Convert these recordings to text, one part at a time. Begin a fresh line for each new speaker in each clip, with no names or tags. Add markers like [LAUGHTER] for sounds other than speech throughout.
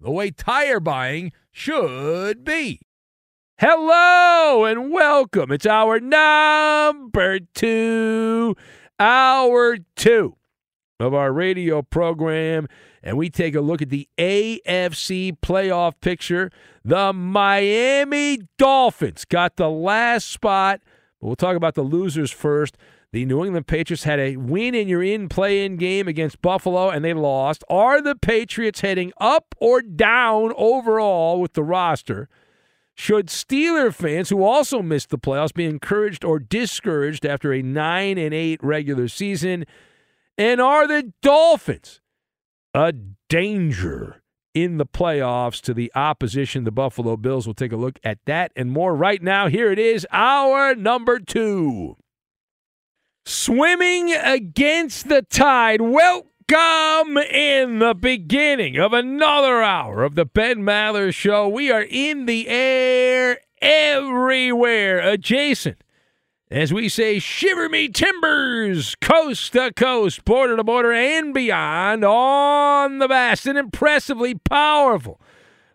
the way tire buying should be. Hello and welcome. It's our number two, hour two of our radio program, and we take a look at the AFC playoff picture. The Miami Dolphins got the last spot. We'll talk about the losers first. The New England Patriots had a win in your in play in game against Buffalo and they lost. Are the Patriots heading up or down overall with the roster? Should Steeler fans who also missed the playoffs be encouraged or discouraged after a 9 and 8 regular season? And are the Dolphins a danger in the playoffs to the opposition, the Buffalo Bills? We'll take a look at that and more right now. Here it is, our number two. Swimming against the tide. Welcome in the beginning of another hour of the Ben Maller Show. We are in the air everywhere, adjacent. As we say, shiver me timbers, coast to coast, border to border, and beyond, on the vast and impressively powerful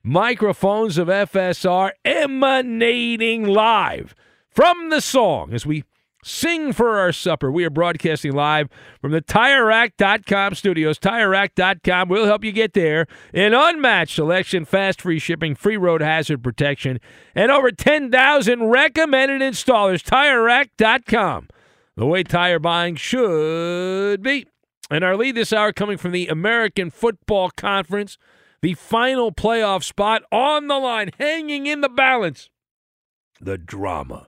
microphones of FSR emanating live from the song as we Sing for our supper. We are broadcasting live from the TireRack.com studios. TireRack.com will help you get there. An unmatched selection, fast free shipping, free road hazard protection, and over 10,000 recommended installers. TireRack.com. The way tire buying should be. And our lead this hour coming from the American Football Conference. The final playoff spot on the line, hanging in the balance. The drama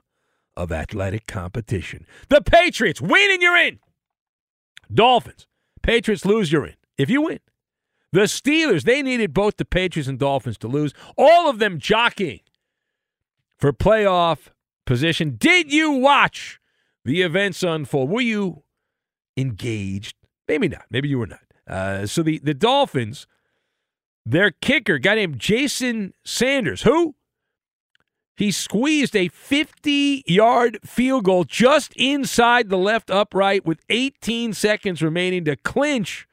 of athletic competition. The Patriots win and you're in. Dolphins, Patriots lose, you're in. If you win. The Steelers, they needed both the Patriots and Dolphins to lose. All of them jockeying for playoff position. Did you watch the events unfold? Were you engaged? Maybe not. Maybe you were not. Uh, so the, the Dolphins, their kicker, guy named Jason Sanders, who he squeezed a 50 yard field goal just inside the left upright with 18 seconds remaining to clinch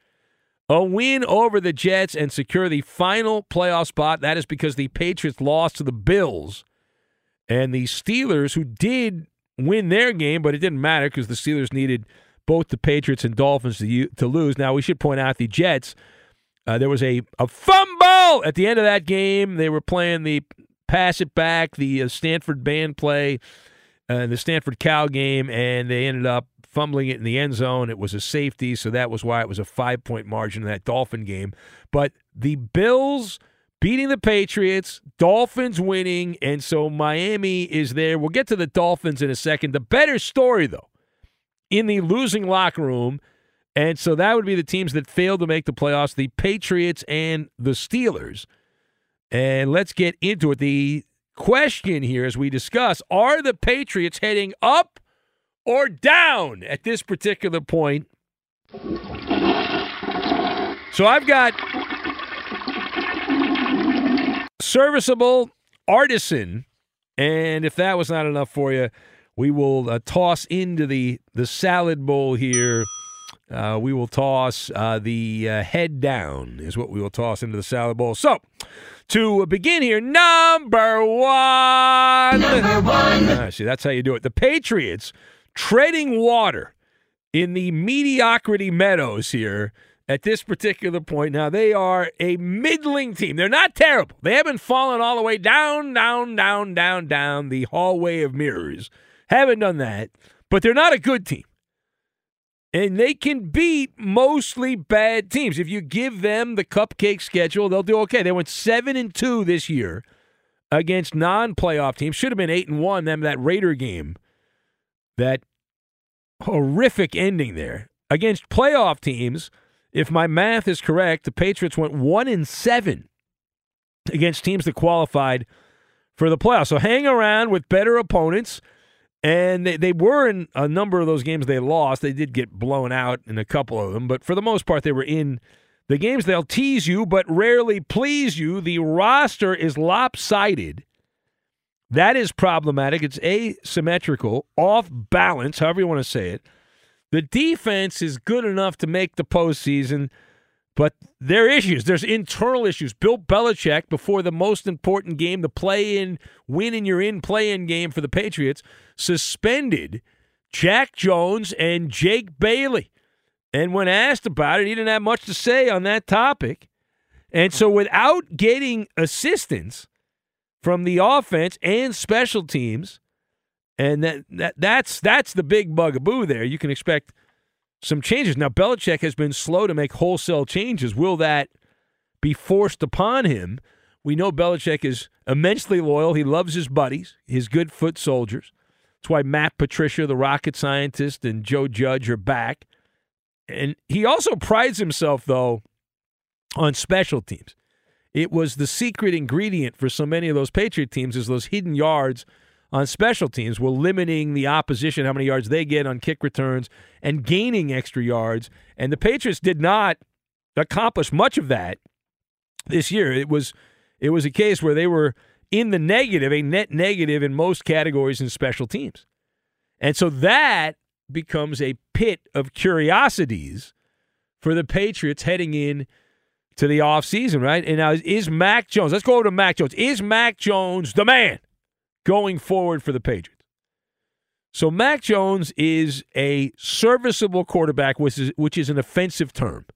a win over the Jets and secure the final playoff spot. That is because the Patriots lost to the Bills. And the Steelers, who did win their game, but it didn't matter because the Steelers needed both the Patriots and Dolphins to, to lose. Now, we should point out the Jets. Uh, there was a, a fumble at the end of that game. They were playing the pass it back, the uh, Stanford band play, uh, the Stanford Cal game, and they ended up fumbling it in the end zone. It was a safety, so that was why it was a five point margin in that Dolphin game. But the Bills beating the Patriots, Dolphins winning, and so Miami is there. We'll get to the Dolphins in a second. The better story, though, in the losing locker room, and so that would be the teams that failed to make the playoffs the Patriots and the Steelers. And let's get into it. The question here as we discuss are the Patriots heading up or down at this particular point? So I've got serviceable artisan, and if that was not enough for you, we will uh, toss into the the salad bowl here. Uh, we will toss uh, the uh, head down is what we will toss into the salad bowl. So to begin here, number one. Number one. Ah, see, that's how you do it. The Patriots treading water in the mediocrity meadows here at this particular point. Now, they are a middling team. They're not terrible. They haven't fallen all the way down, down, down, down, down the hallway of mirrors. Haven't done that, but they're not a good team and they can beat mostly bad teams. If you give them the cupcake schedule, they'll do okay. They went seven and two this year against non-playoff teams. Should have been eight and one. Them that Raider game, that horrific ending there against playoff teams. If my math is correct, the Patriots went one and seven against teams that qualified for the playoffs. So hang around with better opponents. And they, they were in a number of those games they lost. They did get blown out in a couple of them, but for the most part, they were in the games. They'll tease you, but rarely please you. The roster is lopsided. That is problematic. It's asymmetrical, off balance, however you want to say it. The defense is good enough to make the postseason but there are issues. There's internal issues. Bill Belichick, before the most important game, the play in, win in your in play in game for the Patriots, suspended Jack Jones and Jake Bailey. And when asked about it, he didn't have much to say on that topic. And so without getting assistance from the offense and special teams, and that, that that's that's the big bugaboo there. You can expect – some changes. Now, Belichick has been slow to make wholesale changes. Will that be forced upon him? We know Belichick is immensely loyal. He loves his buddies, his good foot soldiers. That's why Matt Patricia, the rocket scientist, and Joe Judge are back. And he also prides himself, though, on special teams. It was the secret ingredient for so many of those Patriot teams is those hidden yards – on special teams while limiting the opposition, how many yards they get on kick returns, and gaining extra yards. And the Patriots did not accomplish much of that this year. It was it was a case where they were in the negative, a net negative in most categories in special teams. And so that becomes a pit of curiosities for the Patriots heading in to the offseason, right? And now is Mac Jones, let's go over to Mac Jones. Is Mac Jones the man? Going forward for the Patriots. So Mac Jones is a serviceable quarterback, which is, which is an offensive term.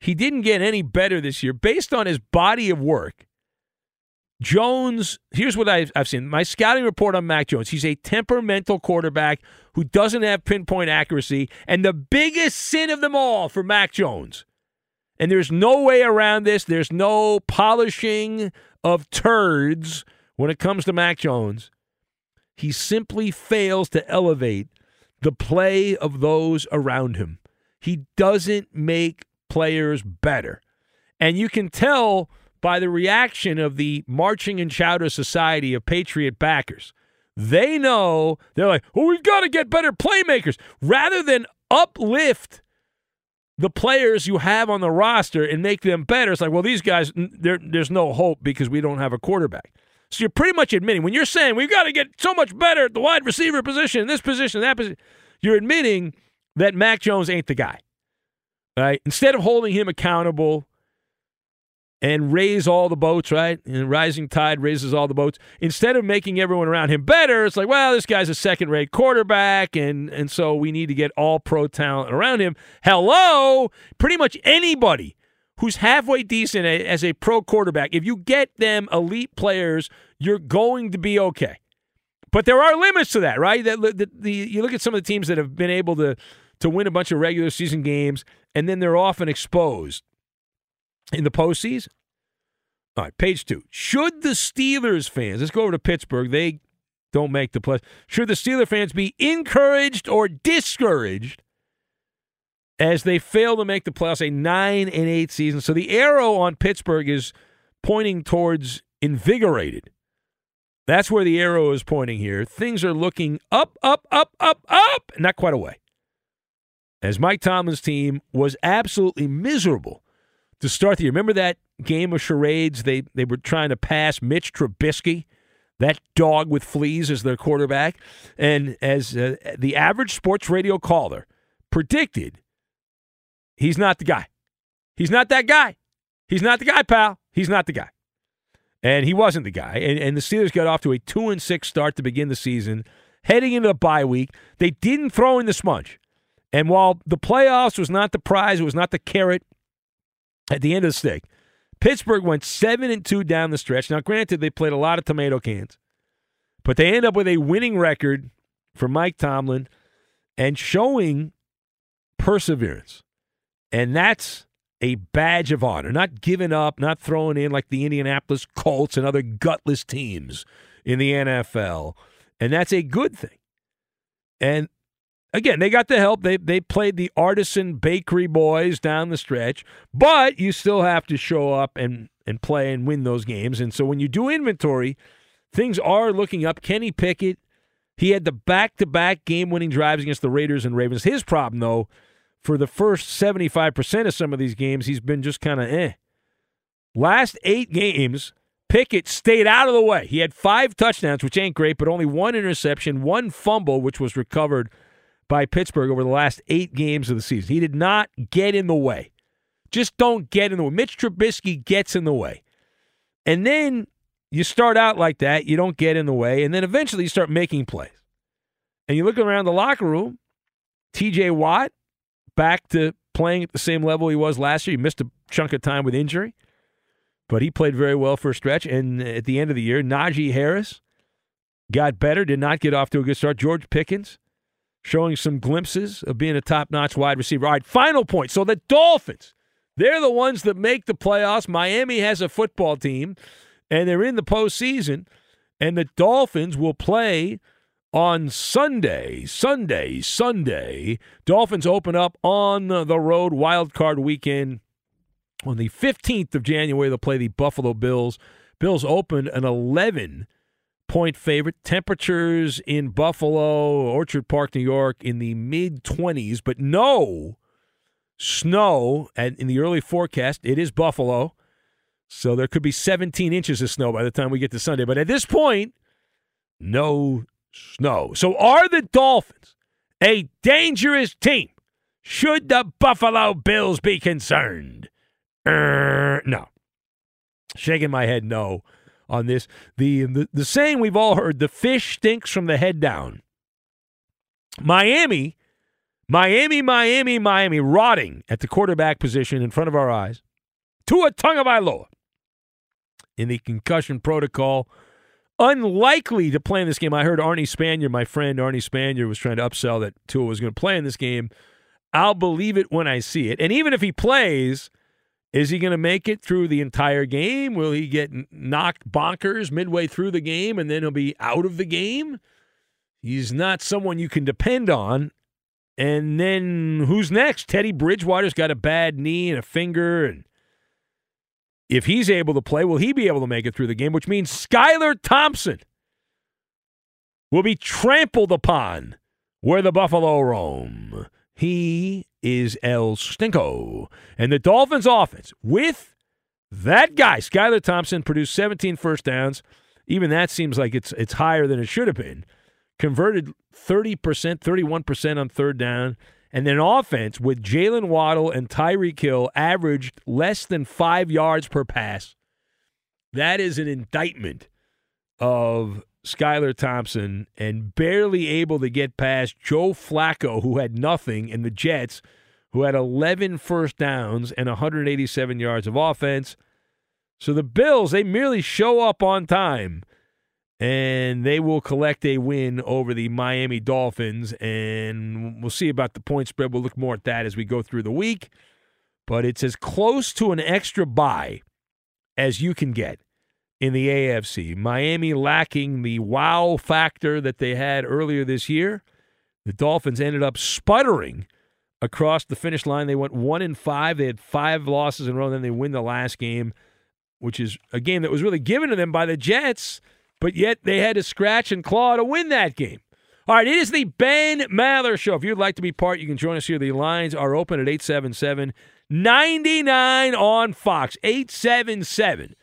He didn't get any better this year based on his body of work. Jones, here's what I've, I've seen. My scouting report on Mac Jones. He's a temperamental quarterback who doesn't have pinpoint accuracy. And the biggest sin of them all for Mac Jones, and there's no way around this, there's no polishing of turds when it comes to Mac Jones, he simply fails to elevate the play of those around him. He doesn't make players better. And you can tell by the reaction of the marching and chowder society of Patriot backers. They know they're like, well, we've got to get better playmakers rather than uplift the players you have on the roster and make them better. It's like, well, these guys, there's no hope because we don't have a quarterback. So you're pretty much admitting when you're saying we've got to get so much better at the wide receiver position, this position, that position, you're admitting that Mac Jones ain't the guy. Right? Instead of holding him accountable and raise all the boats, right? And rising tide raises all the boats. Instead of making everyone around him better, it's like, well, this guy's a second-rate quarterback, and and so we need to get all pro talent around him. Hello, pretty much anybody who's halfway decent as a pro quarterback, if you get them elite players, you're going to be okay. But there are limits to that, right? That the, the, you look at some of the teams that have been able to to win a bunch of regular season games, and then they're often exposed in the postseason. All right, page two. Should the Steelers fans, let's go over to Pittsburgh. They don't make the play. Should the Steeler fans be encouraged or discouraged as they fail to make the playoffs, a nine and eight season? So the arrow on Pittsburgh is pointing towards invigorated. That's where the arrow is pointing here. Things are looking up, up, up, up, up, not quite away. As Mike Tomlin's team was absolutely miserable to start the year. Remember that game of charades? They they were trying to pass Mitch Trubisky, that dog with fleas, as their quarterback, and as uh, the average sports radio caller predicted, he's not the guy. He's not that guy. He's not the guy, pal. He's not the guy. And he wasn't the guy. And, and the Steelers got off to a two and six start to begin the season. Heading into the bye week, they didn't throw in the smudge. And while the playoffs was not the prize, it was not the carrot at the end of the stick. Pittsburgh went seven and two down the stretch. Now, granted, they played a lot of tomato cans, but they end up with a winning record for Mike Tomlin and showing perseverance. And that's a badge of honor. Not giving up, not throwing in like the Indianapolis Colts and other gutless teams in the NFL. And that's a good thing. And again, they got the help. They they played the artisan bakery boys down the stretch, but you still have to show up and and play and win those games. And so when you do inventory, things are looking up. Kenny Pickett, he had the back-to-back game-winning drives against the Raiders and Ravens. His problem though for the first 75% of some of these games, he's been just kind of eh. Last eight games, Pickett stayed out of the way. He had five touchdowns, which ain't great, but only one interception, one fumble, which was recovered by Pittsburgh over the last eight games of the season. He did not get in the way. Just don't get in the way. Mitch Trubisky gets in the way. And then you start out like that, you don't get in the way, and then eventually you start making plays. And you look around the locker room, TJ Watt, back to playing at the same level he was last year. He missed a chunk of time with injury, but he played very well for a stretch. And at the end of the year, Najee Harris got better, did not get off to a good start. George Pickens showing some glimpses of being a top notch wide receiver. All right, final point. So the Dolphins, they're the ones that make the playoffs. Miami has a football team, and they're in the postseason. And the Dolphins will play on Sunday, Sunday, Sunday. Dolphins open up on the road wild card weekend on the 15th of January. They'll play the Buffalo Bills. Bills opened an 11 point favorite. Temperatures in Buffalo, Orchard Park, New York in the mid 20s, but no snow and in the early forecast. It is Buffalo. So there could be 17 inches of snow by the time we get to Sunday. But at this point, no snow. So are the Dolphins a dangerous team? Should the Buffalo Bills be concerned? Uh, no. Shaking my head no on this. The, the the saying we've all heard, the fish stinks from the head down. Miami, Miami, Miami, Miami, rotting at the quarterback position in front of our eyes. Tua Tagovailoa in the concussion protocol unlikely to play in this game. I heard Arnie Spanier, my friend Arnie Spanier, was trying to upsell that Tua was going to play in this game. I'll believe it when I see it. And even if he plays, is he going to make it through the entire game? Will he get knocked bonkers midway through the game and then he'll be out of the game? He's not someone you can depend on. And then who's next? Teddy Bridgewater's got a bad knee and a finger and if he's able to play, will he be able to make it through the game? Which means Skylar Thompson will be trampled upon where the Buffalo roam. He is El Stinko. And the Dolphins offense, with that guy, Skylar Thompson, produced 17 first downs. Even that seems like it's it's higher than it should have been. Converted 30%, 31% on third down. And then offense with Jaylen Waddle and Tyreek Hill averaged less than five yards per pass. That is an indictment of Skylar Thompson and barely able to get past Joe Flacco, who had nothing, and the Jets, who had 11 first downs and 187 yards of offense. So the Bills, they merely show up on time and they will collect a win over the Miami Dolphins. And we'll see about the point spread. We'll look more at that as we go through the week. But it's as close to an extra buy as you can get in the AFC. Miami lacking the wow factor that they had earlier this year. The Dolphins ended up sputtering across the finish line. They went one and five. They had five losses in a row. Then they win the last game, which is a game that was really given to them by the Jets, but yet they had to scratch and claw to win that game. All right, it is the Ben Maller Show. If you'd like to be part, you can join us here. The lines are open at 877 99 on Fox. 877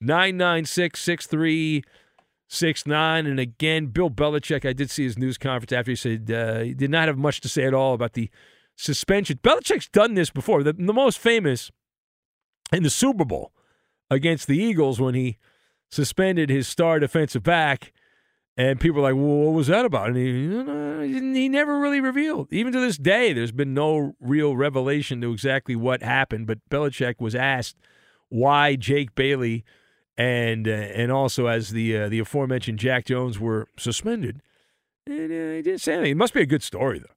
996 6369. And again, Bill Belichick, I did see his news conference after he said uh, he did not have much to say at all about the suspension. Belichick's done this before. The, the most famous in the Super Bowl against the Eagles when he suspended his star defensive back. And people are like, well, what was that about? And he, he never really revealed. Even to this day, there's been no real revelation to exactly what happened. But Belichick was asked why Jake Bailey and uh, and also as the uh, the aforementioned Jack Jones were suspended. And uh, he didn't say anything. It must be a good story, though.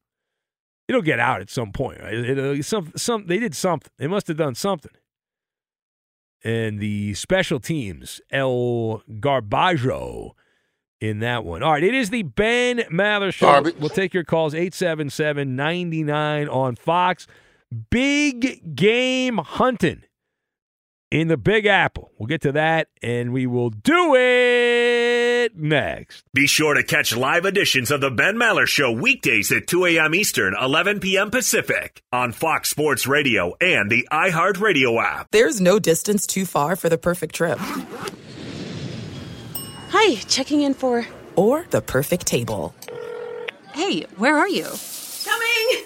It'll get out at some point. Right? It, some, some, they did something. They must have done something. And the special teams, El Garbajo in that one. All right, it is the Ben Maller Show. Garbage. We'll take your calls 877 99 on Fox. Big game hunting in the Big Apple. We'll get to that and we will do it next.
Be sure to catch live editions of the Ben Maller Show weekdays at 2 a.m. Eastern, 11 p.m. Pacific on Fox Sports Radio and the iHeartRadio app.
There's no distance too far for the perfect trip.
Hi, checking in for.
Or the perfect table.
Hey, where are you?
Coming!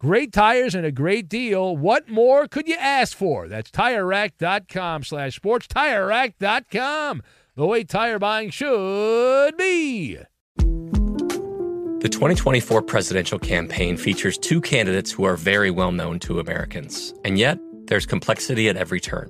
Great tires and a great deal. What more could you ask for? That's TireRack.com slash sports, TireRack.com, the way tire buying should be.
The 2024 presidential campaign features two candidates who are very well known to Americans, and yet there's complexity at every turn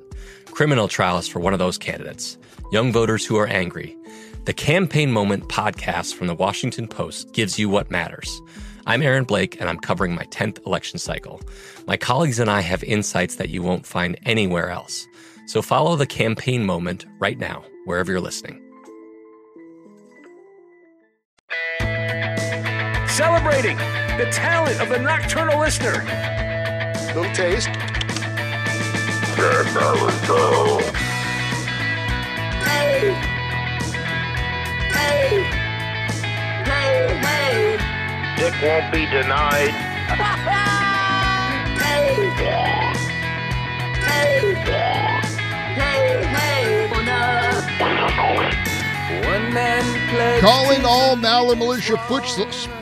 criminal trials for one of those candidates, young voters who are angry. The Campaign Moment podcast from the Washington Post gives you what matters. I'm Aaron Blake, and I'm covering my 10th election cycle. My colleagues and I have insights that you won't find anywhere else. So follow the Campaign Moment right now, wherever you're listening.
Celebrating the talent of the nocturnal listener.
Little taste
go. Hey! Hey! Hey, hey!
It won't be denied. [LAUGHS]
hey! Hey! Hey, hey!
One man Calling all Maller Militia foot,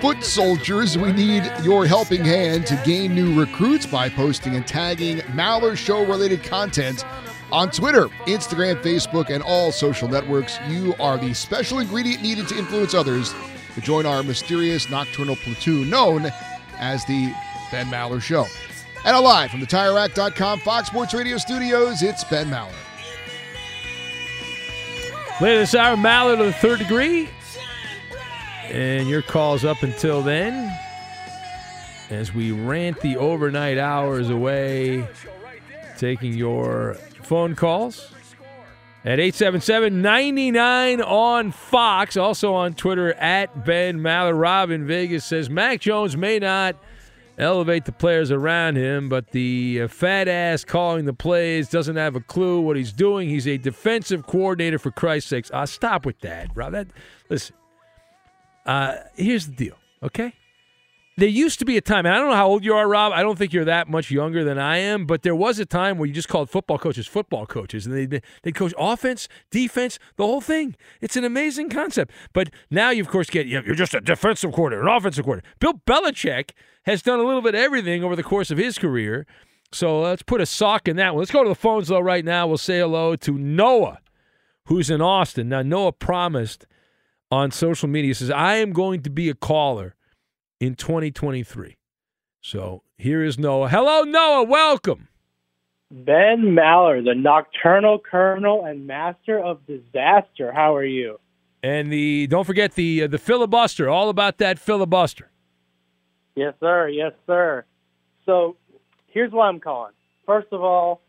foot soldiers, we need your helping hand to gain new recruits by posting and tagging Maller Show related content On Twitter, Instagram, Facebook, and all social networks, you are the special ingredient needed to influence others to join our mysterious nocturnal platoon known as the Ben Maller Show. And live from the TireRack.com Fox Sports Radio studios, it's Ben Maller.
Later this hour, Maller to the third degree. And your calls up until then as we rant the overnight hours away, taking your phone calls at 877 99 on Fox. Also on Twitter at Ben Maller. Rob in Vegas says Mac Jones may not elevate the players around him, but the uh, fat ass calling the plays doesn't have a clue what he's doing. He's a defensive coordinator, for Christ's sakes. Uh, stop with that, Rob. That, listen, uh, here's the deal, okay? There used to be a time, and I don't know how old you are, Rob. I don't think you're that much younger than I am, but there was a time where you just called football coaches football coaches, and they they coach offense, defense, the whole thing. It's an amazing concept. But now you, of course, get you're just a defensive coordinator, an offensive coordinator. Bill Belichick has done a little bit of everything over the course of his career. So uh, let's put a sock in that one. Let's go to the phones though right now. We'll say hello to Noah, who's in Austin. Now Noah promised on social media says I am going to be a caller in 2023. So here is Noah. Hello, Noah. Welcome.
Ben Maller, the nocturnal colonel and master of disaster. How are you?
And the don't forget the uh, the filibuster. All about that filibuster.
Yes, sir. Yes, sir. So here's why I'm calling. First of all,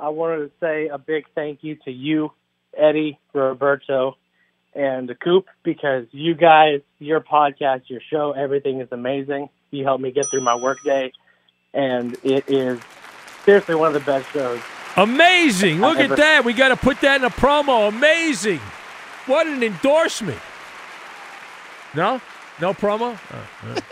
I wanted to say a big thank you to you, Eddie, Roberto, and the Coop because you guys, your podcast, your show, everything is amazing. You helped me get through my workday, and it is seriously one of the best shows.
Amazing! Look
I've
at that. We got to put that in a promo. Amazing! What an endorsement. No, no promo. [LAUGHS] Oh, all right.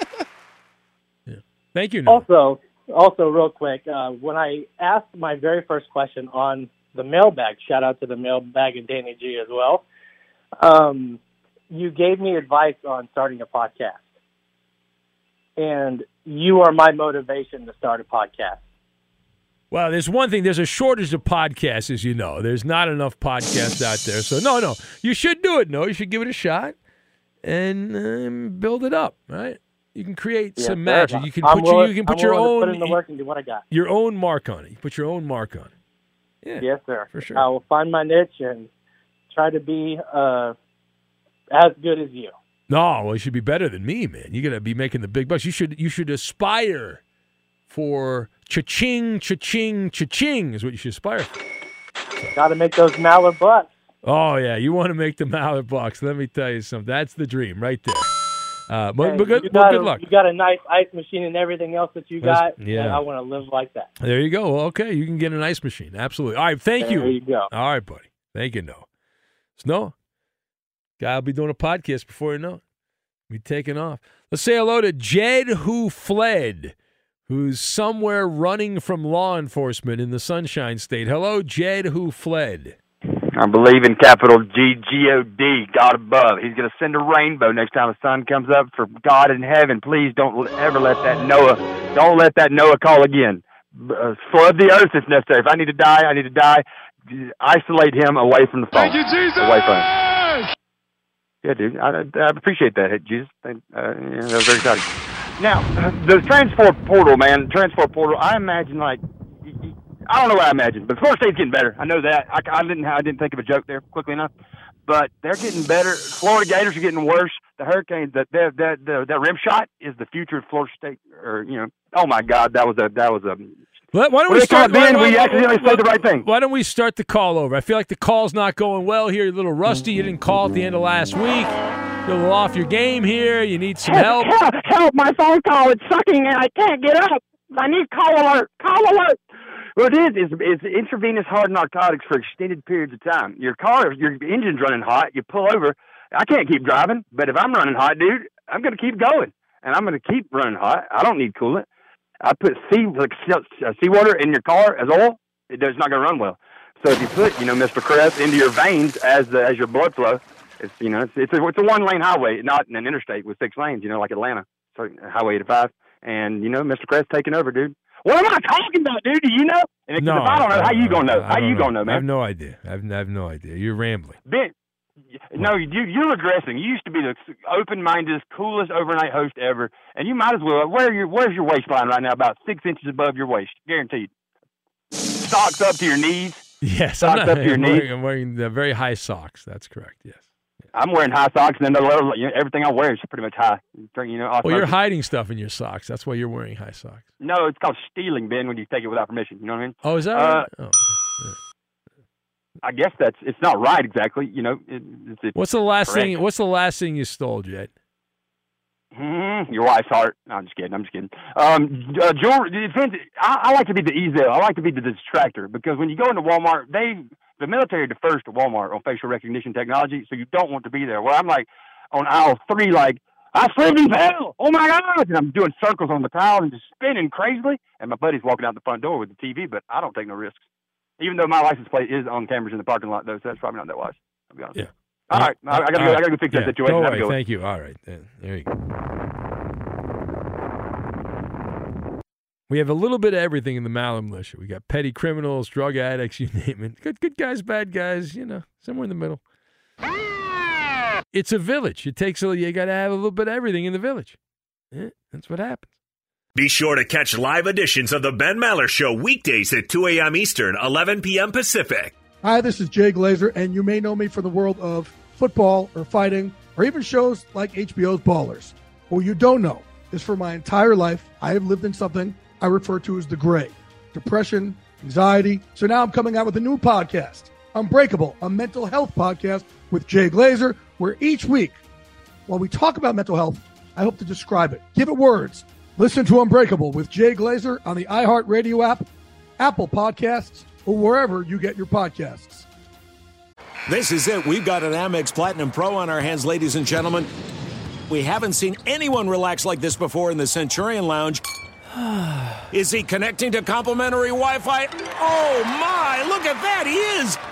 yeah. Thank you. Noah.
Also, also, real quick, uh, when I asked my very first question on the mailbag, shout out to the mailbag and Danny G as well. Um, you gave me advice on starting a podcast, and you are my motivation to start a podcast.
Well, there's one thing. There's a shortage of podcasts, as you know. There's not enough podcasts out there. So, no, no. You should do it. No, you should give it a shot and um, build it up, right? You can create
Yes,
some magic. You can put your,
willing-
you can put your own
put in the work and do what I got.
your own mark on it. You put your own mark on it. Yeah.
Yes, sir.
For sure.
I will find my niche and try to be uh, as good as you.
No, well, you should be better than me, man. You got to be making the big bucks. You should you should aspire for cha-ching, cha-ching, cha-ching is what you should aspire for.
Got to make those Maller bucks.
Oh yeah, you want to make the Maller bucks. Let me tell you something. That's the dream right there. Uh, but,
Hey,
but good,
you
well,
got
good
a,
luck.
You got a nice ice machine and everything else that you got.
yeah.
and I want to live like that.
There you go. Okay, you can get an ice machine. Absolutely. All right, thank you.
There you go.
All right, buddy. Thank you, Noah. Noah. Guy will be doing a podcast before you know it. Be taking off. Let's say hello to Jed who fled, who's somewhere running from law enforcement in the Sunshine State. Hello, Jed who fled.
I believe in capital G G O D, God above. He's going to send a rainbow next time the sun comes up for God in heaven. Please don't ever let that Noah, don't let that Noah call again. Uh, flood the earth if necessary. If I need to die, I need to die. Isolate him away from the phone.
Thank you, Jesus!
Away from. Yeah, dude. I, I appreciate that, Jesus. Thank- Uh, yeah, that was very exciting. Now, the transport portal, man, transport portal. I imagine like I don't know what I imagine, but Florida State's getting better. I know that. I, I didn't. I didn't think of a joke there quickly enough, but they're getting better. Florida Gators are getting worse. The Hurricanes, that that that that, that rim shot is the future of Florida State. Or you know, oh my God, that was a that was a.
Let- Why don't
What
we
do they call
start?
it, Ben?
why-
We
why-
accidentally
why-
said the right thing.
Why don't we start the call over? I feel like the call's not going well here. You're a little rusty. You didn't call at the end of last week. You're a little off your game here. You need some help.
Help, help, my phone call is sucking and I can't get up. I need call alert. Call alert.
Well, it is. It's, it's intravenous hard narcotics for extended periods of time. Your car, your engine's running hot. You pull over. I can't keep driving, but if I'm running hot, dude, I'm going to keep going, and I'm going to keep running hot. I don't need coolant. I put sea like uh, seawater in your car as oil. It does not going to run well. So if you put, you know, Mr. Crest into your veins as the, as your blood flow, it's you know, it's it's a, it's a one lane highway, not an interstate with six lanes. You know, like Atlanta, so Highway 85, and you know, Mr. Crest taking over, dude. What am I talking about, dude? Do you know? And if,
No,
if I don't know, how you gonna know? How
don't
you gonna know, man?
I have no idea. I have, I have no idea. You're rambling.
Ben, no, you you're regressing. You used to be the open-minded, coolest overnight host ever, and you might as well. Where your where's your waistline right now? About six inches above your waist, guaranteed. Socks up to your knees.
Yes,
Socks
not,
up to your [LAUGHS]
I'm
knees.
wearing, I'm wearing the very high socks. That's correct. Yes.
I'm wearing high socks, and then the little, you know, everything I wear is pretty much high. You know,
Well, you're hiding stuff in your socks. That's why you're wearing high socks.
No, it's called stealing, Ben. When you take it without permission, you know what I mean?
Oh, is that
Uh,
right? Oh.
I guess that's it's not right exactly. You know, it, it's, it's
What's the last
correct.
thing? What's the last thing you stole, Jed?
Hmm, your wife's heart. No, I'm just kidding. I'm just kidding. Um, uh, jewelry. Depends. I, I like to be the easy. I like to be the distractor because when you go into Walmart, they the military defers to Walmart on facial recognition technology, so you don't want to be there. Well, I'm like on aisle three, like I slipped and fell. Oh my god! And I'm doing circles on the tile and just spinning crazily. And my buddy's walking out the front door with the TV, but I don't take no risks. Even though my license plate is on cameras in the parking lot, though, so that's probably not that wise. I'll be honest.
Yeah.
All right, I, I gotta go. I gotta go fix that situation.
Go
Have a
away.
good.
Thank you. All right. There you go. We have a little bit of everything in the Maller militia. We got petty criminals, drug addicts, [LAUGHS] you name it. Good, good guys, bad guys. You know, somewhere in the middle. It's a village. It takes a. You got to have a little bit of everything in the village. Yeah, that's what happens.
Be sure to catch live editions of the Ben Maller Show weekdays at 2 a.m. Eastern, 11 p.m. Pacific.
Hi, this is Jay Glazer, and you may know me from the world of football or fighting or even shows like HBO's Ballers. What you don't know is for my entire life, I have lived in something I refer to as the gray depression, anxiety. So now I'm coming out with a new podcast, Unbreakable, a mental health podcast with Jay Glazer, where each week, while we talk about mental health, I hope to describe it, give it words. Listen to Unbreakable with Jay Glazer on the iHeartRadio app, Apple Podcasts, or wherever you get your podcasts.
This is it. We've got an Amex Platinum Pro on our hands, ladies and gentlemen. We haven't seen anyone relax like this before in the Centurion Lounge. [SIGHS] Is he connecting to complimentary Wi Fi? Oh my, look at that, he is!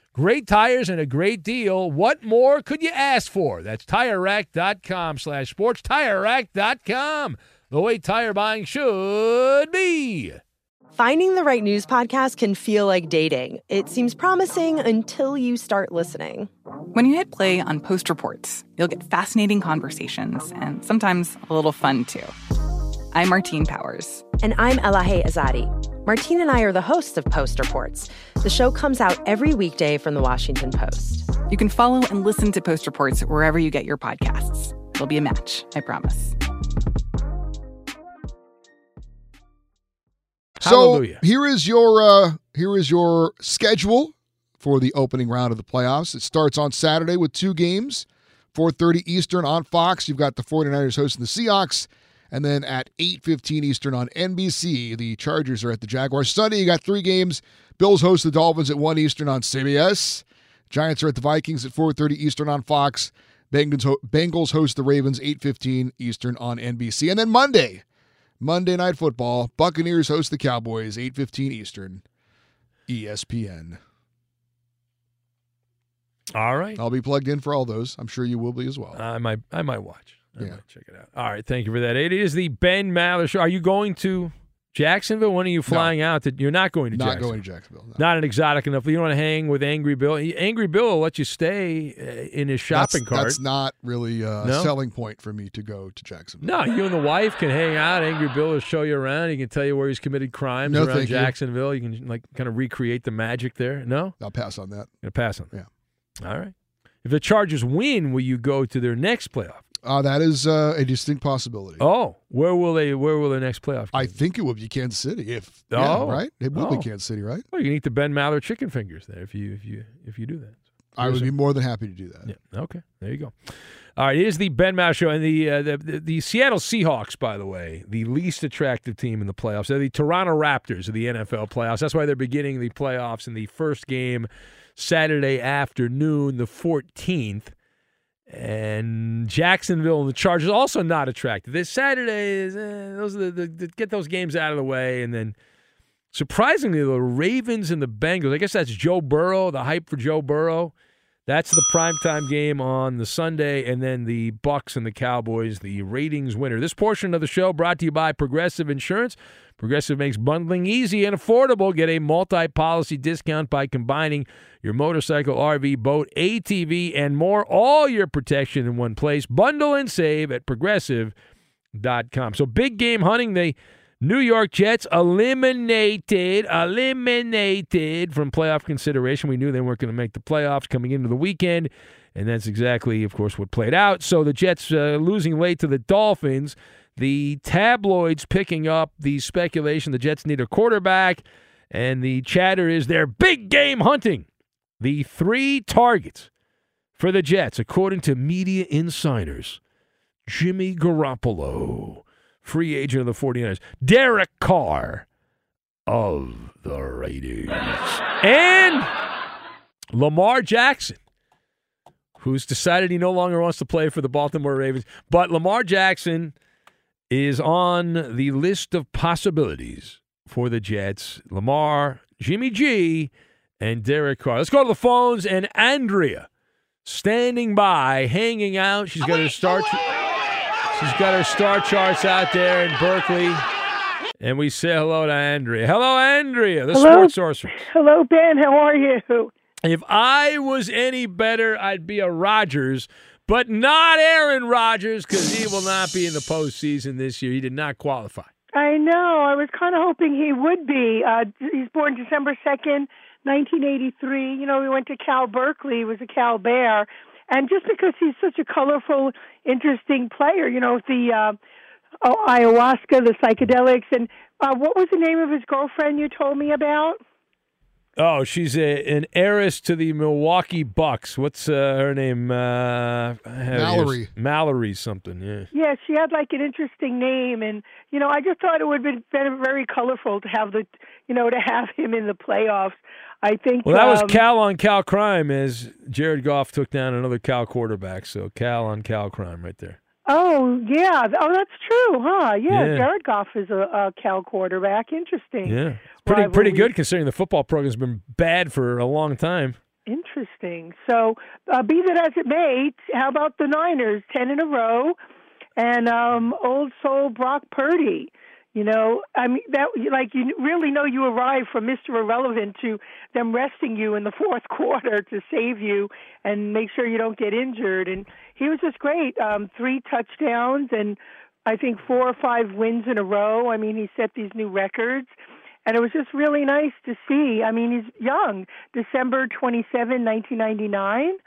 Great tires and a great deal. What more could you ask for? That's TireRack.com slash sports. TireRack.com, the way tire buying should be.
Finding the right news podcast can feel like dating. It seems promising until you start listening.
When you hit play on Post Reports, you'll get fascinating conversations and sometimes a little fun too. I'm Martine Powers.
And I'm Elahe Izadi. Martine and I are the hosts of Post Reports. The show comes out every weekday from the Washington Post.
You can follow and listen to Post Reports wherever you get your podcasts. It'll be a match, I promise.
So
Hallelujah.
here is your uh, here is your schedule for the opening round of the playoffs. It starts on Saturday with two games, 4:30 Eastern on Fox. You've got the 49ers hosting the Seahawks, and then at 8:15 Eastern on NBC, the Chargers are at the Jaguars. Sunday you got three games. Bills host the Dolphins at 1 Eastern on CBS. Giants are at the Vikings at 4:30 Eastern on Fox. Bengals, host the Ravens 8:15 Eastern on NBC. And then Monday, Monday Night Football, Buccaneers host the Cowboys 8:15 Eastern, ESPN.
All right.
I'll be plugged in for all those. I'm sure you will be as well.
I might I might watch. I might check it out. All right, thank you for that. It is the Ben Maller show. Are you going to Jacksonville? When are you flying out? To, you're not going to
Not
Jacksonville.
going to Jacksonville. no.
Not an exotic enough. You don't want to hang with Angry Bill. Angry Bill will let you stay uh, in his shopping
that's,
cart.
That's not really a
No?
selling point for me to go to Jacksonville.
No, you and the wife can hang out. Angry Bill will show you around. He can tell you where he's committed crimes
No,
around
thank you.
Jacksonville. You. can like kind of recreate the magic there. No,
I'll pass on that.
Gonna pass on.
Yeah.
All right. If the Chargers win, will you go to their next playoff?
Uh, that is uh, a distinct possibility.
Oh, where will they? Where will their next playoff?
I think it will be Kansas City. If yeah,
Oh.
right, it will
Oh.
be Kansas City, right?
Well, you can eat the Ben Maller chicken fingers there if you if you if you do that.
I would be more than happy to do that.
Yeah. Okay. There you go. All right. Here's the Ben Maller show, and the, uh, the the the Seattle Seahawks, by the way, the least attractive team in the playoffs. They're the Toronto Raptors of the NFL playoffs. That's why they're beginning the playoffs in the first game Saturday afternoon, the 14th. And Jacksonville and the Chargers also not attractive. This Saturday is eh, those are the, the, the get those games out of the way, and then surprisingly the Ravens and the Bengals. I guess that's Joe Burrow. The hype for Joe Burrow. That's the primetime game on the Sunday, and then the Bucs and the Cowboys, the ratings winner. This portion of the show brought to you by Progressive Insurance. Progressive makes bundling easy and affordable. Get a multi-policy discount by combining your motorcycle, RV, boat, ATV, and more. All your protection in one place. Bundle and save at progressive.com. So big game hunting. They New York Jets eliminated, eliminated from playoff consideration. We knew they weren't going to make the playoffs coming into the weekend, and that's exactly, of course, what played out. So the Jets uh, losing late to the Dolphins. The tabloids picking up the speculation the Jets need a quarterback, and the chatter is they're big game hunting. The three targets for the Jets, according to media insiders Jimmy Garoppolo, free agent of the 49ers, Derek Carr of the Raiders, and Lamar Jackson, who's decided he no longer wants to play for the Baltimore Ravens. But Lamar Jackson is on the list of possibilities for the Jets. Lamar, Jimmy G, and Derek Carr. Let's go to the phones and Andrea standing by, hanging out. She's got her star. She's got her star charts out there in Berkeley. And we say hello to Andrea. Hello, Andrea, the
Hello?
sports sorcerer.
Hello, Ben. How are you?
If I was any better, I'd be a Rodgers, but not Aaron Rodgers because he will not be in the postseason this year. He did not qualify.
I know. I was kind of hoping he would be. Uh, he's born December 2nd, 1983. You know, he went to Cal Berkeley. He was a Cal Bear. And just because he's such a colorful, interesting player, you know, the uh, oh, ayahuasca, the psychedelics, and uh, what was the name of his girlfriend you told me about?
Oh, she's a, an heiress to the Milwaukee Bucks. What's uh, her name? Uh, I have it here.
Mallory.
Mallory something, yeah.
Yeah, she had like an interesting name, and you know, I just thought it would have been very, very colorful to have the, you know, to have him in the playoffs. I think.
Well, that was
um,
Cal on Cal crime as Jared Goff took down another Cal quarterback. So Cal on Cal crime right there.
Oh yeah, oh that's true, huh? Yeah,
Yeah.
Jared Goff is a, a Cal quarterback. Interesting.
Yeah. Pretty pretty
Rivalry.
good considering the football program's been bad for a long time.
Interesting. So, uh, be that as it may, how about the Niners? Ten in a row, and um, old soul Brock Purdy. You know, I mean that like you really know you arrived from Mr. Irrelevant to them resting you in the fourth [LAUGHS] quarter to save you and make sure you don't get injured. And he was just great. Um, three touchdowns and I think four or five wins in a row. I mean, he set these new records. And it was just really nice to see. I mean, he's young. December 27, 1999.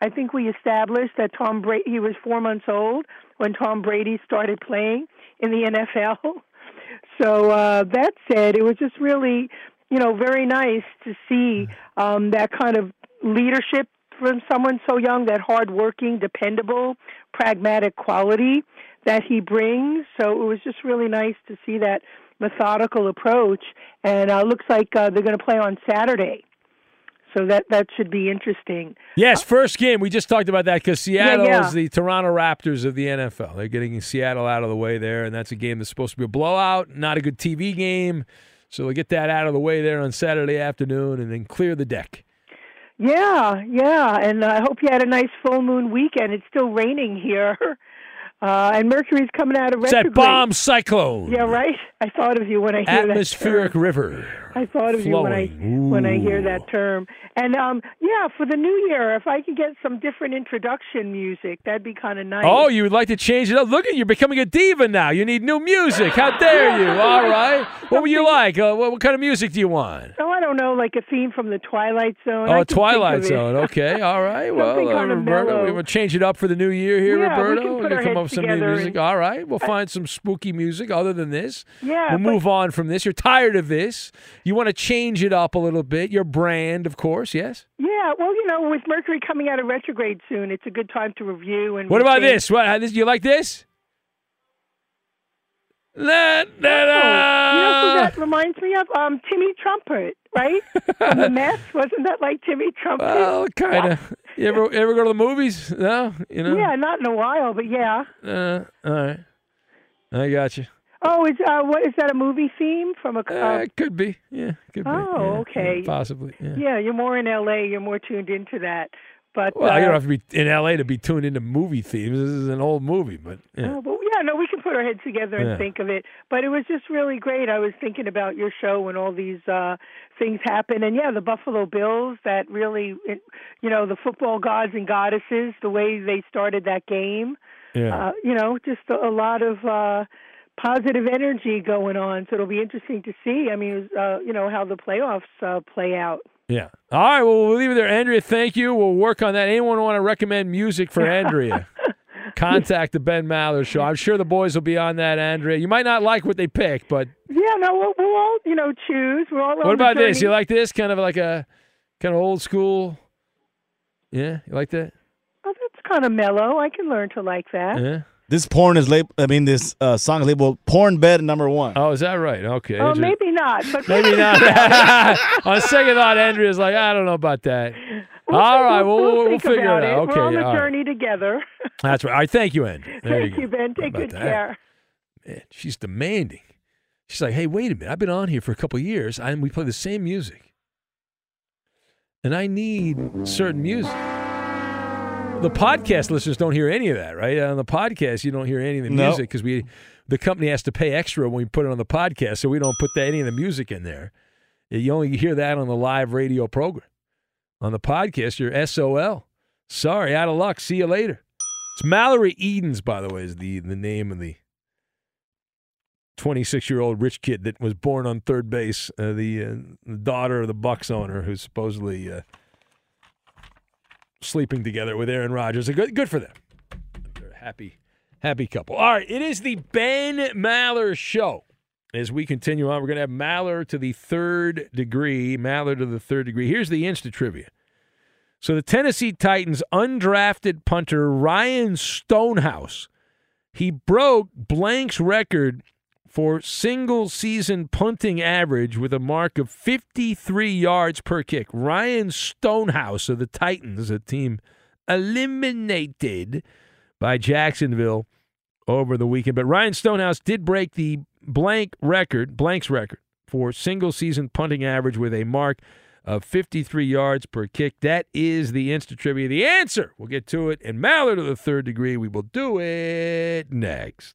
I think we established that Tom Brady, he was four months old when Tom Brady started playing in the NFL. [LAUGHS] So uh, that said, it was just really, you know, very nice to see um, that kind of leadership from someone so young, that hardworking, dependable, pragmatic quality that he brings. So it was just really nice to see that methodical approach. And uh, looks like uh, they're going to play on Saturday. So that that should be interesting.
Yes, first game. We just talked about that because Seattle
yeah.
is the Toronto Raptors of the NFL. They're getting Seattle out of the way there, and that's a game that's supposed to be a blowout, not a good TV game. So we'll get that out of the way there on Saturday afternoon and then clear the deck.
Yeah, yeah, and I hope you had a nice full moon weekend. It's still raining here, [LAUGHS] uh, and Mercury's coming out of
It's
retrograde.
that bomb cyclone.
Yeah, right. I thought of you when I hear
Atmospheric
that. term.
river.
I thought of you when I
flowing.
when I hear that term. And um, yeah, for the new year, if I could get some different introduction music, that'd be kind of nice.
Oh, you would like to change it up? Look at you, you're becoming a diva now. You need new music. How dare you? All right. What would you like? Uh, what, what kind of music do you want?
Oh, I don't know, like a theme from the Twilight Zone.
Oh, Twilight. Zone. [LAUGHS] Okay, all right. Well,
Something
uh, Roberto,
mellow.
we will change it up for the new year here,
Yeah, we
Roberto.
can put
We
our
come up with some new music.
and-
All right, we'll find some spooky music other than this.
Yeah,
we'll move on from this. You're tired of this. You want to change it up a little bit. Your brand, of course. Yes.
Yeah, well, you know, with Mercury coming out of retrograde soon, it's a good time to review and.
What about this? What? this- You like this? La, la,
Oh, you know who that reminds me of? Um, Timmy Trumpet, right? From the mess, [LAUGHS] wasn't that like Timmy Trumpet?
Well, kind of. [LAUGHS] You ever ever go to the movies? No, you know.
Yeah, not in a while, but yeah.
Uh, all right. I got you.
Oh, is uh, what is that a movie theme from a?
Uh, it could be. Yeah, could be.
Oh,
yeah,
okay.
yeah, possibly. Yeah.
yeah, you're more in L.A. You're more tuned into that. But
Well,
uh,
you don't have to be in LA to be tuned into movie themes. This is an old movie, but yeah.
Oh, but yeah, no, we can put our heads together and
Yeah.
think of it. But it was just really great. I was thinking about your show when all these uh things happen, and yeah, the Buffalo Bills. That really, it, you know, the football gods and goddesses, the way they started that game.
Yeah.
Uh, you know, just a, a lot of uh positive energy going on. So it'll be interesting to see. I mean, uh, you know, how the playoffs uh, play out.
Yeah. All right. Well, we'll leave it there. Andrea, thank you. We'll work on that. Anyone want to recommend music for Andrea? [LAUGHS] Contact the Ben Maller Show. I'm sure the boys will be on that, Andrea. You might not like what they pick, but
Yeah, no, we'll, we'll all you know choose. We're all
what about this? You like this? Kind of like a kind of old school. Yeah, you like that?
Oh, that's kind of mellow. I can learn to like that.
Yeah.
This porn is labeled. I mean, this uh, song is labeled "Porn Bed Number One."
Oh, is that right? Okay.
Oh,
Andrea-
maybe not, but
Maybe not. [LAUGHS] On second thought, Andrea's like, I don't know about that.
We'll,
all right,
we'll,
well, we'll, we'll figure it out. Okay,
We're on the
all right.
journey together. [LAUGHS]
That's right. All right, thank you, Andrea. [LAUGHS] There
Thank
you,
you,
go.
Ben. Take
about
good
that?
care.
Man, she's demanding. She's like, hey, wait a minute. I've been on here for a couple of years, and we play the same music, and I need certain music. The podcast listeners don't hear any of that, right? On the podcast, you don't hear any of the music because we, the company has to pay extra when we put it on the podcast, so we don't put that, any of the music in there. You only hear that on the live radio program. On the podcast, you're SOL. Sorry, out of luck. See you later. It's Mallory Edens, by the way, is the the name of the 26 year old rich kid that was born on third base, uh, the, uh, the daughter of the Bucks owner, who's supposedly uh, sleeping together with Aaron Rodgers. Good, good for them. They're a happy, happy couple. All right, it is the Ben Maller Show. As we continue on, we're going to have Maller to the third degree. Maller to the third degree. Here's the Insta trivia. So the Tennessee Titans undrafted punter Ryan Stonehouse, he broke Blank's record for single season punting average with a mark of 53 yards per kick. Ryan Stonehouse of the Titans, a team eliminated by Jacksonville over the weekend. But Ryan Stonehouse did break the blank record, blank's record for single season punting average with a mark of 53 yards per kick. That is the Insta trivia. The answer. We'll get to it. And Maller to the third degree. We will do it next.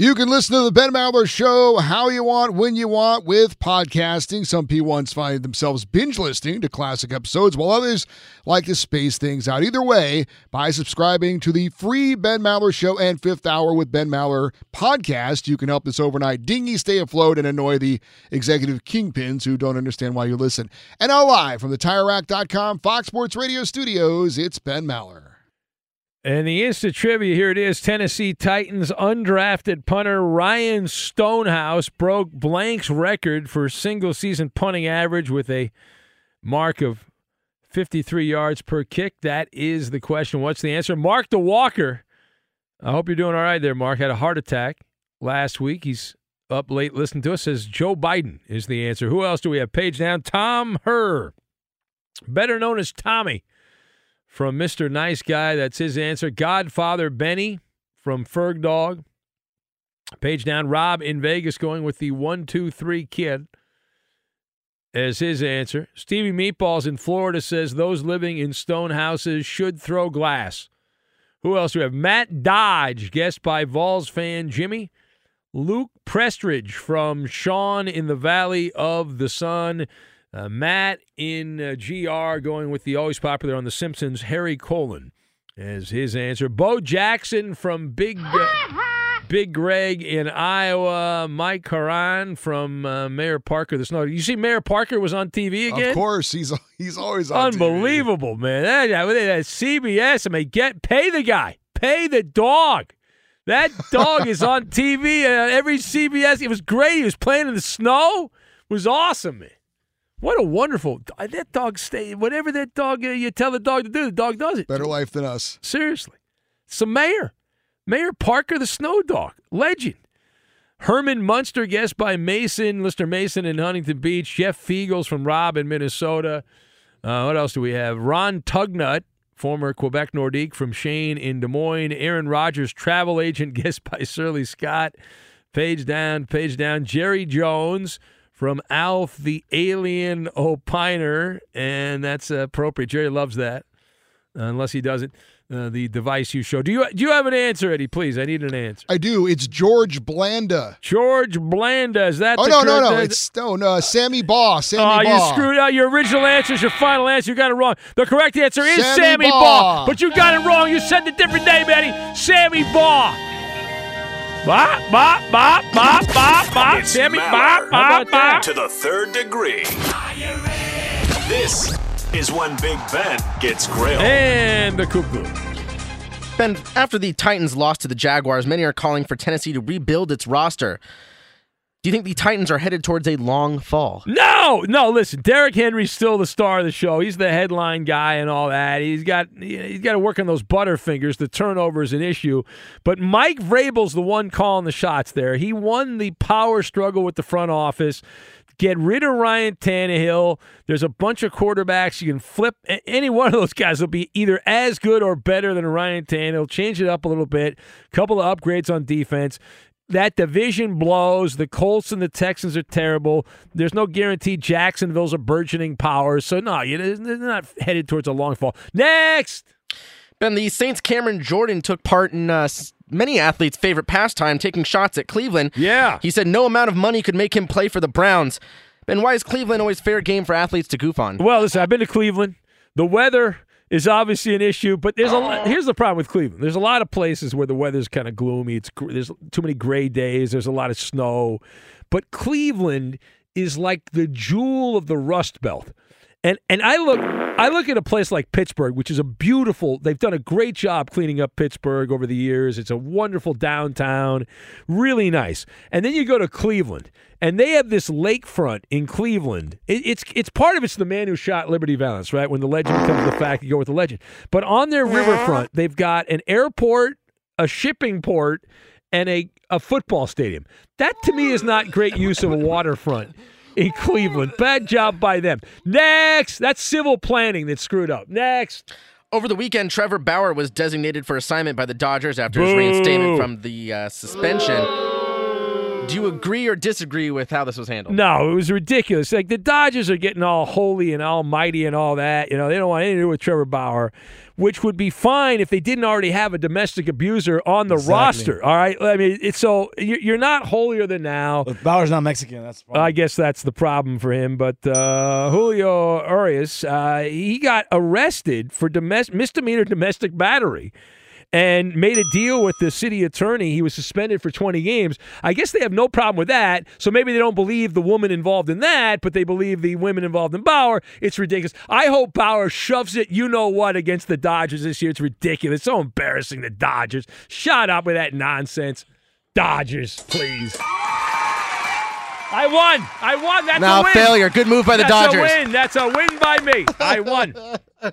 You can listen to the Ben Maller Show how you want, when you want, with podcasting. Some P1s find themselves binge listening to classic episodes, while others like to space things out. Either way, by subscribing to the free Ben Maller Show and Fifth Hour with Ben Maller podcast, you can help this overnight dinghy stay afloat and annoy the executive kingpins who don't understand why you listen. And now, live from the TireRack.com Fox Sports Radio studios, it's Ben Maller.
And the instant trivia here it is Tennessee Titans undrafted punter Ryan Stonehouse broke Blank's record for single season punting average with a mark of 53 yards per kick. That is the question. What's the answer? Mark the Walker. I hope you're doing all right there, Mark. Had a heart attack last week. He's up late listening to us. Says Joe Biden is the answer. Who else do we have? Page down. Tom Herr, better known as Tommy from Mr. Nice Guy. That's his answer. Godfather Benny from Ferg Dog. Page down. Rob in Vegas going with the one, two, three kid as his answer. Stevie Meatballs in Florida says those living in stone houses should throw glass. Who else do we have? Matt Dodge, guest by Vols fan Jimmy. Luke Prestridge from Sean in the Valley of the Sun. Uh, Matt in uh, GR going with the always popular on The Simpsons, Harry Colon as his answer. Bo Jackson from Big uh, [LAUGHS] Big Greg in Iowa. Mike Haran from uh, Mayor Parker. The Snow. You see, Mayor Parker was on TV again.
Of course, he's he's always on TV.
Unbelievable, man. That, that, that CBS. I mean, get pay the guy, pay the dog. That dog is on [LAUGHS] TV uh, every CBS. It was great. He was playing in the snow. It was awesome, man. What a wonderful that dog stay. Whatever that dog uh, you tell the dog to do, the dog does it.
Better life than us.
Seriously, it's a mayor, Mayor Parker, the snow dog, legend. Herman Munster, guest by Mason, Lister Mason in Huntington Beach. Jeff Feagles from Rob in Minnesota. Uh, what else do we have? Ron Tugnutt, former Quebec Nordique from Shane in Des Moines. Aaron Rodgers, travel agent, [LAUGHS] guest by Surly Scott. Page down, page down. Jerry Jones from Alf the Alien Opiner, and that's appropriate. Jerry loves that, uh, unless he doesn't. Uh, the device you show. Do you do you have an answer, Eddie? Please, I need an answer.
I do. It's George Blanda.
George Blanda. Is that?
Oh
the
no, no,
correct
no! It's no, no. Sammy Baugh. Sammy
Oh,
Baugh.
you screwed up. Your original answer is your final answer. You got it wrong. The correct answer is
Sammy
Sammy,
Baugh.
Baugh. But you got it wrong. You said the different name, Eddie. Sammy Baugh. Bop, bop, bop, bop, bop, bop.
It's
Sammy Bop, bop, bop.
To the third degree. This is when Big Ben gets grilled.
And the cuckoo.
Ben, after the Titans lost to the Jaguars, many are calling for Tennessee to rebuild its roster. Do you think the Titans are headed towards a long fall?
No, no. Listen, Derrick Henry's still the star of the show. He's the headline guy and all that. He's got he's got to work on those butterfingers. The turnover is an issue, but Mike Vrabel's the one calling the shots there. He won the power struggle with the front office. Get rid of Ryan Tannehill. There's a bunch of quarterbacks you can flip. Any one of those guys will be either as good or better than Ryan Tannehill. Change it up a little bit. Couple of upgrades on defense that division blows. The Colts and the Texans are terrible. There's no guarantee Jacksonville's a burgeoning power. So, no, they're not headed towards a long fall. Next.
Ben, the Saints' Cameron Jordan took part in uh, many athletes' favorite pastime, taking shots at Cleveland.
Yeah.
He said no amount of money could make him play for the Browns. Ben, why is Cleveland always fair game for athletes to goof on?
Well, listen, I've been to Cleveland. The weather is obviously an issue, but there's a lot, here's the problem with Cleveland. There's a lot of places where the weather's kind of gloomy. It's there's too many gray days. There's a lot of snow, but Cleveland is like the jewel of the Rust Belt. And and I look I look at a place like Pittsburgh, which is a beautiful. They've done a great job cleaning up Pittsburgh over the years. It's a wonderful downtown, really nice. And then you go to Cleveland, and they have this lakefront in Cleveland. It, it's it's part of it's the man who shot Liberty Valance, right? When the legend becomes the fact, you go with the legend. But on their riverfront, they've got an airport, a shipping port, and a, a football stadium. That to me is not great use of a waterfront in Cleveland. Bad job by them. Next, that's civil planning that screwed up. Next.
Over the weekend, Trevor Bauer was designated for assignment by the Dodgers after his reinstatement from the uh, suspension. Do you agree or disagree with how this was handled?
No, it was ridiculous. Like the Dodgers are getting all holy and almighty and all that. You know, they don't want anything to do with Trevor Bauer, which would be fine if they didn't already have a domestic abuser on the
Exactly.
roster. All right, I mean, it's so you're you're not holier than now.
Bauer's not Mexican. That's
I guess that's the problem for him. But uh, Julio Urias, uh, he got arrested for domestic misdemeanor domestic battery. And made a deal with the city attorney. He was suspended for 20 games. I guess they have no problem with that. So maybe they don't believe the woman involved in that, but they believe the women involved in Bauer. It's ridiculous. I hope Bauer shoves it, you know what, against the Dodgers this year. It's ridiculous. So embarrassing, the Dodgers. Shut up with that nonsense. Dodgers, please. I won. I won. That's a win.
failure. Good move by the
That's
Dodgers.
a win. That's a win by me. I won. [LAUGHS]